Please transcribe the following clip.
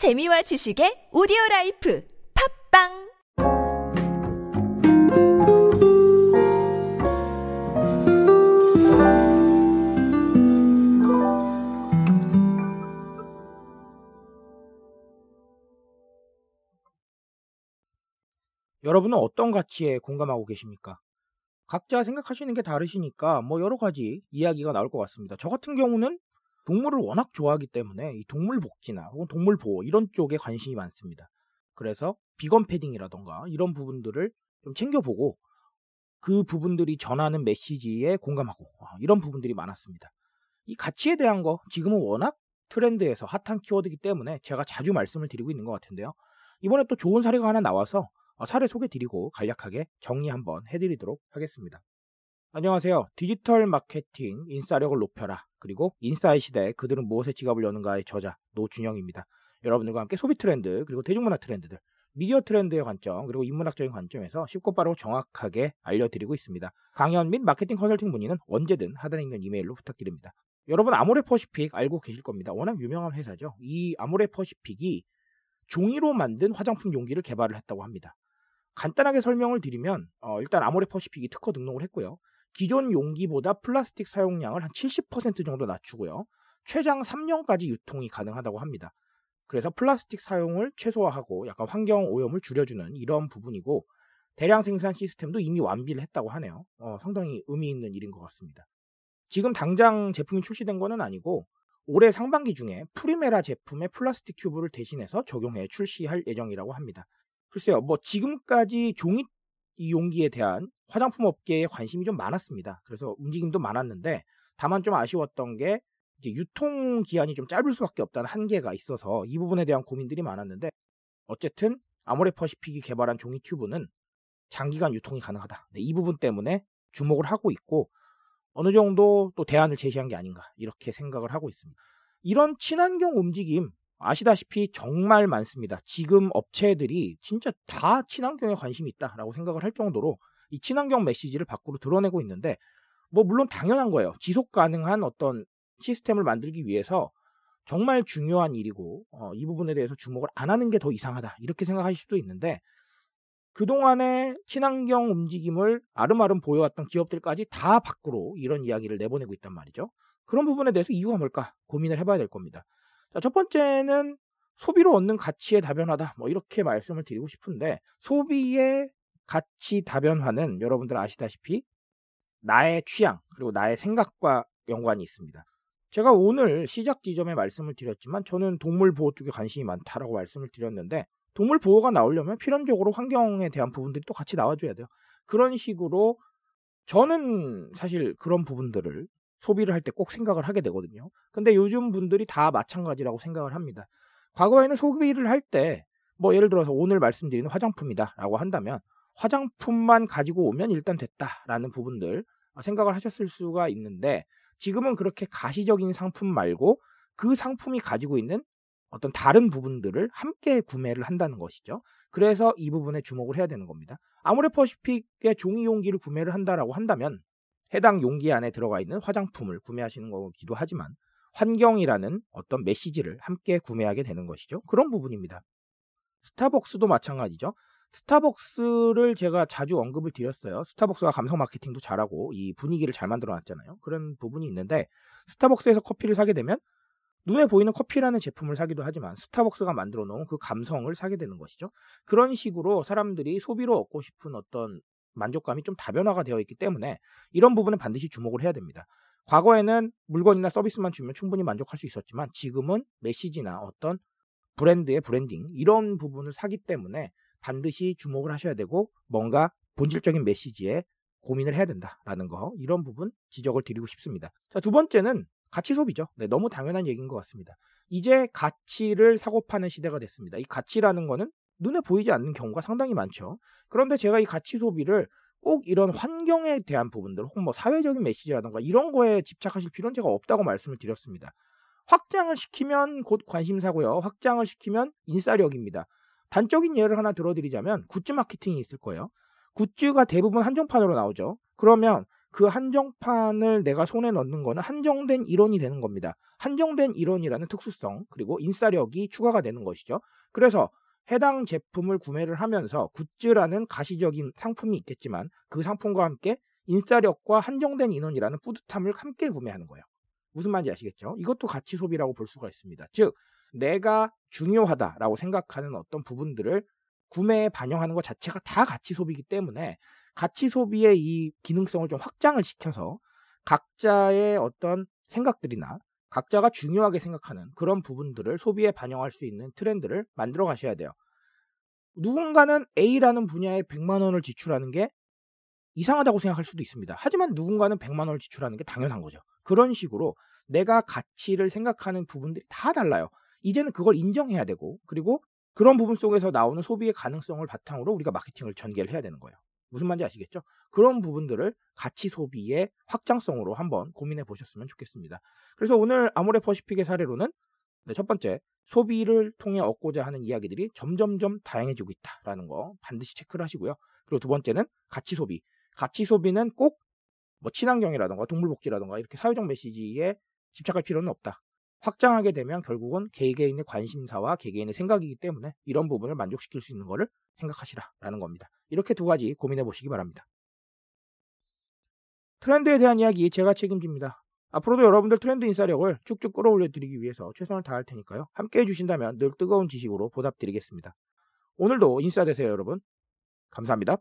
재미와 지식의 오디오 라이프 팝빵 여러분은 어떤 가치에 공감하고 계십니까? 각자 생각하시는 게 다르시니까 뭐 여러 가지 이야기가 나올 것 같습니다. 저 같은 경우는 동물을 워낙 좋아하기 때문에 이 동물 복지나 혹은 동물 보호 이런 쪽에 관심이 많습니다. 그래서 비건 패딩이라던가 이런 부분들을 좀 챙겨보고 그 부분들이 전하는 메시지에 공감하고 아, 이런 부분들이 많았습니다. 이 가치에 대한 거 지금은 워낙 트렌드에서 핫한 키워드이기 때문에 제가 자주 말씀을 드리고 있는 것 같은데요. 이번에 또 좋은 사례가 하나 나와서 어, 사례 소개드리고 간략하게 정리 한번 해드리도록 하겠습니다. 안녕하세요. 디지털 마케팅 인싸력을 높여라. 그리고 인싸의 시대 그들은 무엇에 지갑을 여는가의 저자 노준영입니다. 여러분들과 함께 소비 트렌드 그리고 대중문화 트렌드들 미디어 트렌드의 관점 그리고 인문학적인 관점에서 쉽고 빠르고 정확하게 알려드리고 있습니다. 강연 및 마케팅 컨설팅 문의는 언제든 하단에 있는 이메일로 부탁드립니다. 여러분 아모레 퍼시픽 알고 계실 겁니다. 워낙 유명한 회사죠. 이 아모레 퍼시픽이 종이로 만든 화장품 용기를 개발을 했다고 합니다. 간단하게 설명을 드리면 어, 일단 아모레 퍼시픽이 특허 등록을 했고요. 기존 용기보다 플라스틱 사용량을 한 70% 정도 낮추고요. 최장 3년까지 유통이 가능하다고 합니다. 그래서 플라스틱 사용을 최소화하고 약간 환경 오염을 줄여주는 이런 부분이고 대량 생산 시스템도 이미 완비를 했다고 하네요. 어, 상당히 의미 있는 일인 것 같습니다. 지금 당장 제품이 출시된 것은 아니고 올해 상반기 중에 프리메라 제품의 플라스틱 튜브를 대신해서 적용해 출시할 예정이라고 합니다. 글쎄요, 뭐 지금까지 종이 이 용기에 대한 화장품 업계에 관심이 좀 많았습니다. 그래서 움직임도 많았는데 다만 좀 아쉬웠던 게 이제 유통 기한이 좀 짧을 수밖에 없다는 한계가 있어서 이 부분에 대한 고민들이 많았는데 어쨌든 아모레 퍼시픽이 개발한 종이 튜브는 장기간 유통이 가능하다. 네, 이 부분 때문에 주목을 하고 있고 어느 정도 또 대안을 제시한 게 아닌가 이렇게 생각을 하고 있습니다. 이런 친환경 움직임 아시다시피 정말 많습니다. 지금 업체들이 진짜 다 친환경에 관심이 있다라고 생각을 할 정도로 이 친환경 메시지를 밖으로 드러내고 있는데 뭐 물론 당연한 거예요. 지속 가능한 어떤 시스템을 만들기 위해서 정말 중요한 일이고 어, 이 부분에 대해서 주목을 안 하는 게 더 이상하다 이렇게 생각하실 수도 있는데 그동안의 친환경 움직임을 아름아름 보여왔던 기업들까지 다 밖으로 이런 이야기를 내보내고 있단 말이죠. 그런 부분에 대해서 이유가 뭘까 고민을 해봐야 될 겁니다. 자, 첫 번째는 소비로 얻는 가치의 다변화다. 뭐 이렇게 말씀을 드리고 싶은데 소비의 가치 다변화는 여러분들 아시다시피 나의 취향 그리고 나의 생각과 연관이 있습니다. 제가 오늘 시작 지점에 말씀을 드렸지만 저는 동물 보호 쪽에 관심이 많다라고 말씀을 드렸는데 동물 보호가 나오려면 필연적으로 환경에 대한 부분들이 또 같이 나와줘야 돼요. 그런 식으로 저는 사실 그런 부분들을 소비를 할 때 꼭 생각을 하게 되거든요. 근데 요즘 분들이 다 마찬가지라고 생각을 합니다. 과거에는 소비를 할 때 뭐 예를 들어서 오늘 말씀드리는 화장품이다라고 한다면 화장품만 가지고 오면 일단 됐다라는 부분들 생각을 하셨을 수가 있는데 지금은 그렇게 가시적인 상품 말고 그 상품이 가지고 있는 어떤 다른 부분들을 함께 구매를 한다는 것이죠. 그래서 이 부분에 주목을 해야 되는 겁니다. 아모레 퍼시픽의 종이 용기를 구매를 한다라고 한다면 해당 용기 안에 들어가 있는 화장품을 구매하시는 거기도 하지만 환경이라는 어떤 메시지를 함께 구매하게 되는 것이죠. 그런 부분입니다. 스타벅스도 마찬가지죠. 스타벅스를 제가 자주 언급을 드렸어요. 스타벅스가 감성 마케팅도 잘하고 이 분위기를 잘 만들어 놨잖아요. 그런 부분이 있는데 스타벅스에서 커피를 사게 되면 눈에 보이는 커피라는 제품을 사기도 하지만 스타벅스가 만들어 놓은 그 감성을 사게 되는 것이죠. 그런 식으로 사람들이 소비로 얻고 싶은 어떤 만족감이 좀 다변화가 되어 있기 때문에 이런 부분은 반드시 주목을 해야 됩니다. 과거에는 물건이나 서비스만 주면 충분히 만족할 수 있었지만 지금은 메시지나 어떤 브랜드의 브랜딩 이런 부분을 사기 때문에 반드시 주목을 하셔야 되고 뭔가 본질적인 메시지에 고민을 해야 된다라는 거 이런 부분 지적을 드리고 싶습니다. 자, 두 번째는 가치 소비죠. 네, 너무 당연한 얘기인 것 같습니다. 이제 가치를 사고 파는 시대가 됐습니다. 이 가치라는 거는 눈에 보이지 않는 경우가 상당히 많죠. 그런데 제가 이 가치 소비를 꼭 이런 환경에 대한 부분들 혹은 뭐 사회적인 메시지라든가 이런 거에 집착하실 필요는 제가 없다고 말씀을 드렸습니다. 확장을 시키면 곧 관심사고요. 확장을 시키면 인싸력입니다. 단적인 예를 하나 들어드리자면 굿즈 마케팅이 있을 거예요. 굿즈가 대부분 한정판으로 나오죠. 그러면 그 한정판을 내가 손에 넣는 거는 한정된 일원이 되는 겁니다. 한정된 일원이라는 특수성 그리고 인싸력이 추가가 되는 것이죠. 그래서 해당 제품을 구매를 하면서 굿즈라는 가시적인 상품이 있겠지만 그 상품과 함께 인싸력과 한정된 인원이라는 뿌듯함을 함께 구매하는 거예요. 무슨 말인지 아시겠죠? 이것도 가치 소비라고 볼 수가 있습니다. 즉, 내가 중요하다라고 생각하는 어떤 부분들을 구매에 반영하는 것 자체가 다 가치 소비이기 때문에 가치 소비의 이 기능성을 좀 확장을 시켜서 각자의 어떤 생각들이나 각자가 중요하게 생각하는 그런 부분들을 소비에 반영할 수 있는 트렌드를 만들어 가셔야 돼요. 누군가는 A라는 분야에 100만 원을 지출하는 게 이상하다고 생각할 수도 있습니다. 하지만 누군가는 100만 원을 지출하는 게 당연한 거죠. 그런 식으로 내가 가치를 생각하는 부분들이 다 달라요. 이제는 그걸 인정해야 되고 그리고 그런 부분 속에서 나오는 소비의 가능성을 바탕으로 우리가 마케팅을 전개를 해야 되는 거예요. 무슨 말인지 아시겠죠? 그런 부분들을 가치 소비의 확장성으로 한번 고민해 보셨으면 좋겠습니다. 그래서 오늘 아모레 퍼시픽의 사례로는 네, 첫 번째 소비를 통해 얻고자 하는 이야기들이 점점점 다양해지고 있다라는 거 반드시 체크를 하시고요. 그리고 두 번째는 가치 소비. 가치 소비는 꼭 뭐 친환경이라던가 동물복지라던가 이렇게 사회적 메시지에 집착할 필요는 없다. 확장하게 되면 결국은 개개인의 관심사와 개개인의 생각이기 때문에 이런 부분을 만족시킬 수 있는 것을 생각하시라라는 겁니다. 이렇게 두 가지 고민해 보시기 바랍니다. 트렌드에 대한 이야기 제가 책임집니다. 앞으로도 여러분들 트렌드 인싸력을 쭉쭉 끌어올려 드리기 위해서 최선을 다할 테니까요. 함께 해 주신다면 늘 뜨거운 지식으로 보답드리겠습니다. 오늘도 인싸 되세요, 여러분. 감사합니다.